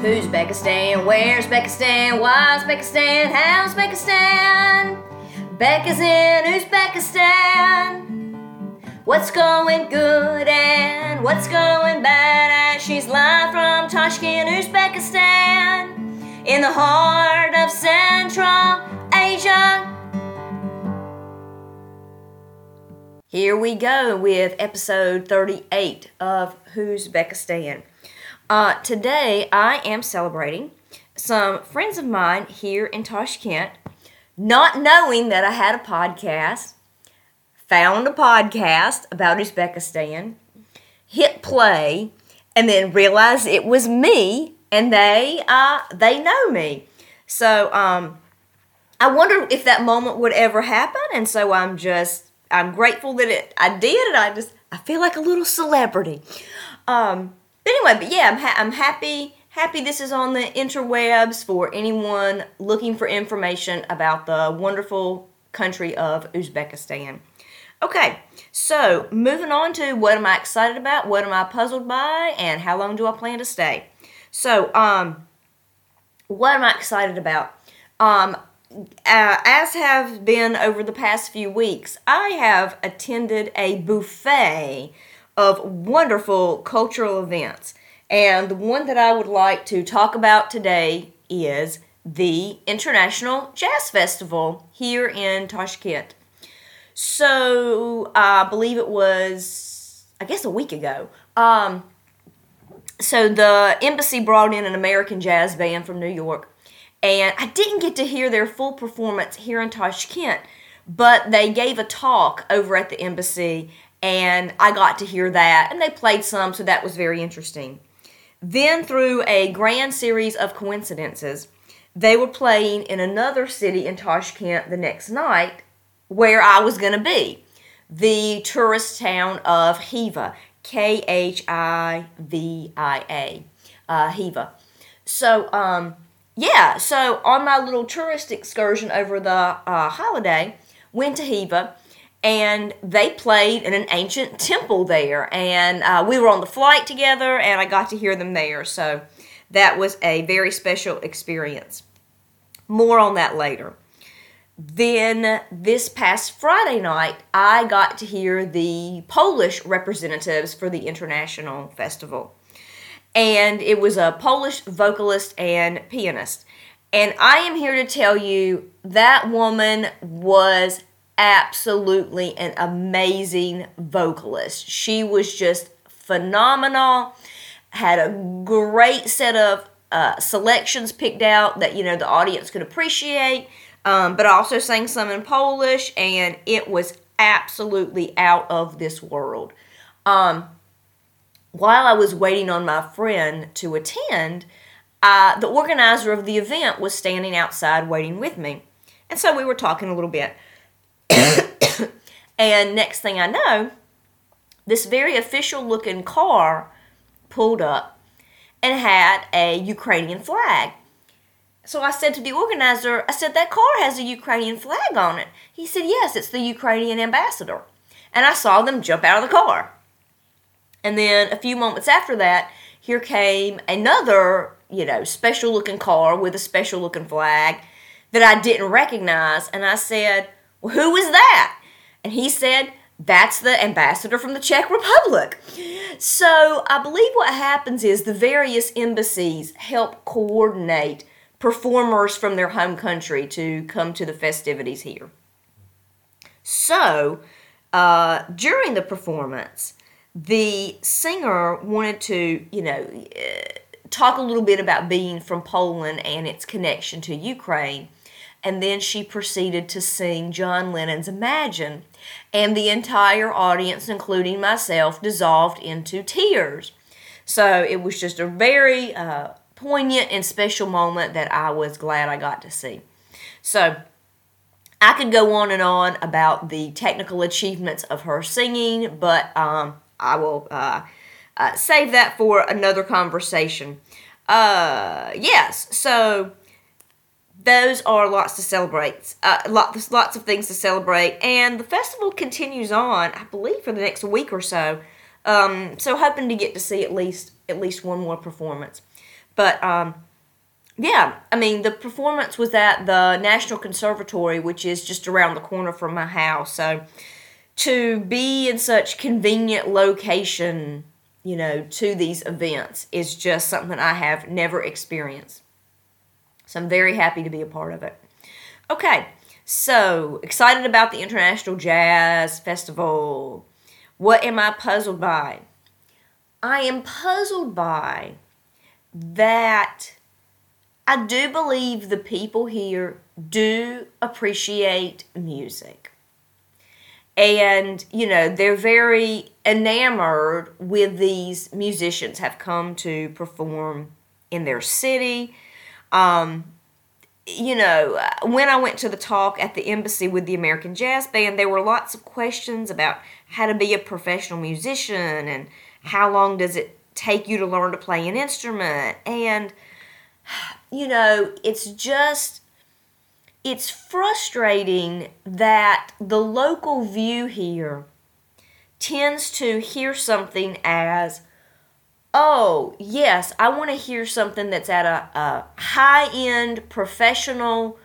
Who's Uzbekistan? Where's Uzbekistan? Why's Uzbekistan? How's Uzbekistan? Becca's in Uzbekistan. What's going good and what's going bad? As she's live from Tashkent, Uzbekistan, in the heart of Central Asia. Here we go with episode 38 of Who's Uzbekistan. Uh, today I am celebrating some friends of mine here in Tashkent, not knowing that I had a podcast, found a podcast about Uzbekistan, hit play, and then realized it was me, and they uh, they know me. So um, I wonder if that moment would ever happen, and so I'm just I'm grateful that it I did, and I just I feel like a little celebrity. Um, but anyway, but yeah, I'm, ha- I'm happy happy this is on the interwebs for anyone looking for information about the wonderful country of Uzbekistan. Okay, so moving on to what am I excited about, what am I puzzled by, and how long do I plan to stay? So, um, what am I excited about? Um, uh, as have been over the past few weeks, I have attended a buffet of wonderful cultural events. And the one that I would like to talk about today is the International Jazz Festival here in Tashkent. So I believe it was, I guess, a week ago. Um, so the embassy brought in an American jazz band from New York, and I didn't get to hear their full performance here in Tashkent, but they gave a talk over at the embassy, and I got to hear that, and they played some, so that was very interesting. Then, through a grand series of coincidences, they were playing in another city in Tashkent the next night where I was going to be the tourist town of Khiva, K H I V I A, uh, Khiva. So, um, yeah, so on my little tourist excursion over the uh, holiday, went to Khiva and they played in an ancient temple there. And uh, we were on the flight together and i got to hear them there. So that was a very special experience. More on that later. Then this past friday night i got to hear the polish representatives for the international festival. And it was a polish vocalist and pianist. And i am here to tell you that woman was absolutely an amazing vocalist. She was just phenomenal, had a great set of uh, selections picked out that, you know, the audience could appreciate, um, but also sang some in Polish, and it was absolutely out of this world. Um, while I was waiting on my friend to attend, uh, the organizer of the event was standing outside waiting with me. And so we were talking a little bit. and next thing I know, this very official looking car pulled up and had a Ukrainian flag. So I said to the organizer, I said, that car has a Ukrainian flag on it. He said, yes, it's the Ukrainian ambassador. And I saw them jump out of the car. And then a few moments after that, here came another, you know, special looking car with a special looking flag that I didn't recognize. And I said, well, who is that? And he said, that's the ambassador from the Czech Republic. So I believe what happens is the various embassies help coordinate performers from their home country to come to the festivities here. So uh, during the performance, the singer wanted to, you know, talk a little bit about being from Poland and its connection to Ukraine and then she proceeded to sing John Lennon's Imagine, and the entire audience, including myself, dissolved into tears. So it was just a very uh, poignant and special moment that I was glad I got to see. So I could go on and on about the technical achievements of her singing, but um, I will uh, uh, save that for another conversation. Uh, yes, so those are lots to celebrate. Uh, lots, lots of things to celebrate, and the festival continues on. I believe for the next week or so. Um, so hoping to get to see at least at least one more performance. But um, yeah, I mean, the performance was at the National Conservatory, which is just around the corner from my house. So to be in such convenient location, you know, to these events is just something I have never experienced. So I'm very happy to be a part of it. Okay, so excited about the International Jazz Festival. What am I puzzled by? I am puzzled by that I do believe the people here do appreciate music. And, you know, they're very enamored with these musicians, have come to perform in their city. Um, you know, when I went to the talk at the embassy with the American Jazz Band, there were lots of questions about how to be a professional musician and how long does it take you to learn to play an instrument. And, you know, it's just, it's frustrating that the local view here tends to hear something as, oh, yes, I want to hear something that's at a, a high end professional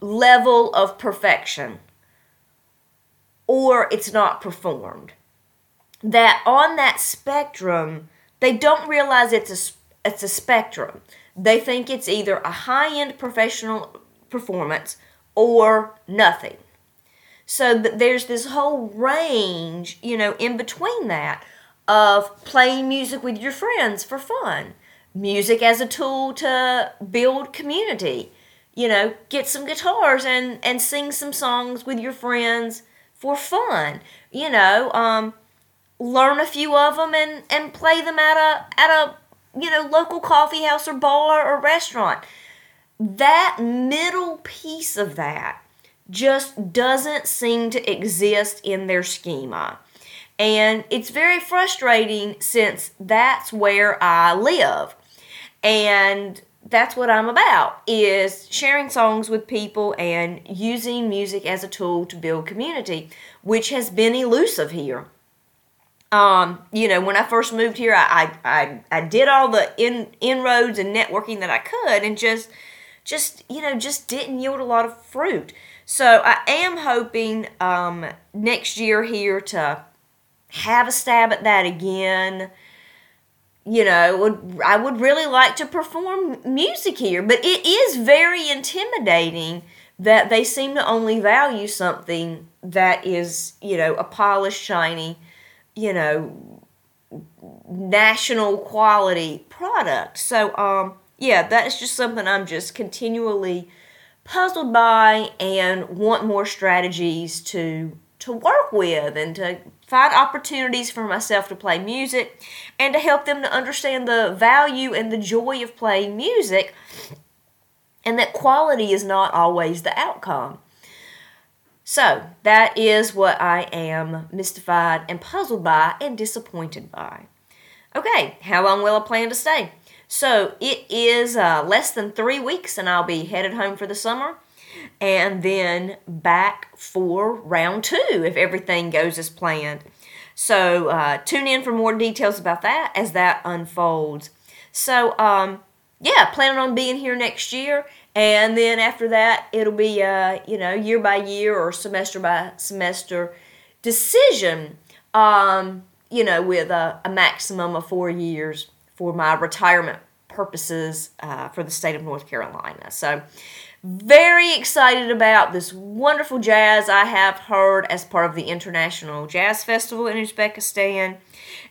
level of perfection, or it's not performed. That on that spectrum, they don't realize it's a, it's a spectrum. They think it's either a high end professional performance or nothing. So there's this whole range, you know, in between that of playing music with your friends for fun, music as a tool to build community. You know, get some guitars and and sing some songs with your friends for fun. You know, um, learn a few of them and and play them at a at a you know local coffee house or bar or restaurant. That middle piece of that just doesn't seem to exist in their schema. And it's very frustrating since that's where I live. And that's what I'm about is sharing songs with people and using music as a tool to build community, which has been elusive here. Um, you know, when I first moved here, I, I, I did all the in, inroads and networking that I could and just, just, you know, just didn't yield a lot of fruit. So I am hoping um, next year here to have a stab at that again. You know, would I would really like to perform music here, but it is very intimidating that they seem to only value something that is, you know, a polished, shiny, you know, national quality product. So, um, yeah, that is just something I'm just continually puzzled by and want more strategies to to work with and to find opportunities for myself to play music and to help them to understand the value and the joy of playing music and that quality is not always the outcome. So, that is what I am mystified and puzzled by and disappointed by. Okay, how long will I plan to stay? So it is uh, less than three weeks, and I'll be headed home for the summer, and then back for round two if everything goes as planned. So uh, tune in for more details about that as that unfolds. So um, yeah, planning on being here next year, and then after that it'll be uh, you know year by year or semester by semester decision. Um, you know, with a, a maximum of four years for my retirement purposes uh, for the state of North Carolina. So, very excited about this wonderful jazz I have heard as part of the International Jazz Festival in Uzbekistan,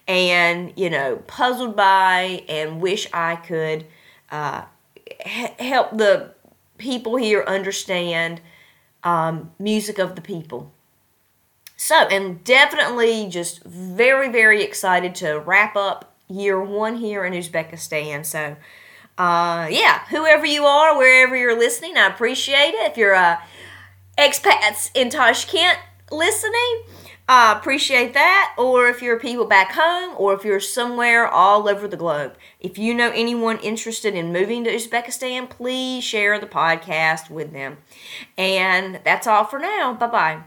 and you know, puzzled by and wish I could uh, h- help the people here understand um, music of the people. So, and definitely just very, very excited to wrap up year one here in Uzbekistan. So, uh, yeah, whoever you are, wherever you're listening, I appreciate it. If you're uh, expats in Tashkent listening, I appreciate that. Or if you're people back home, or if you're somewhere all over the globe. If you know anyone interested in moving to Uzbekistan, please share the podcast with them. And that's all for now. Bye bye.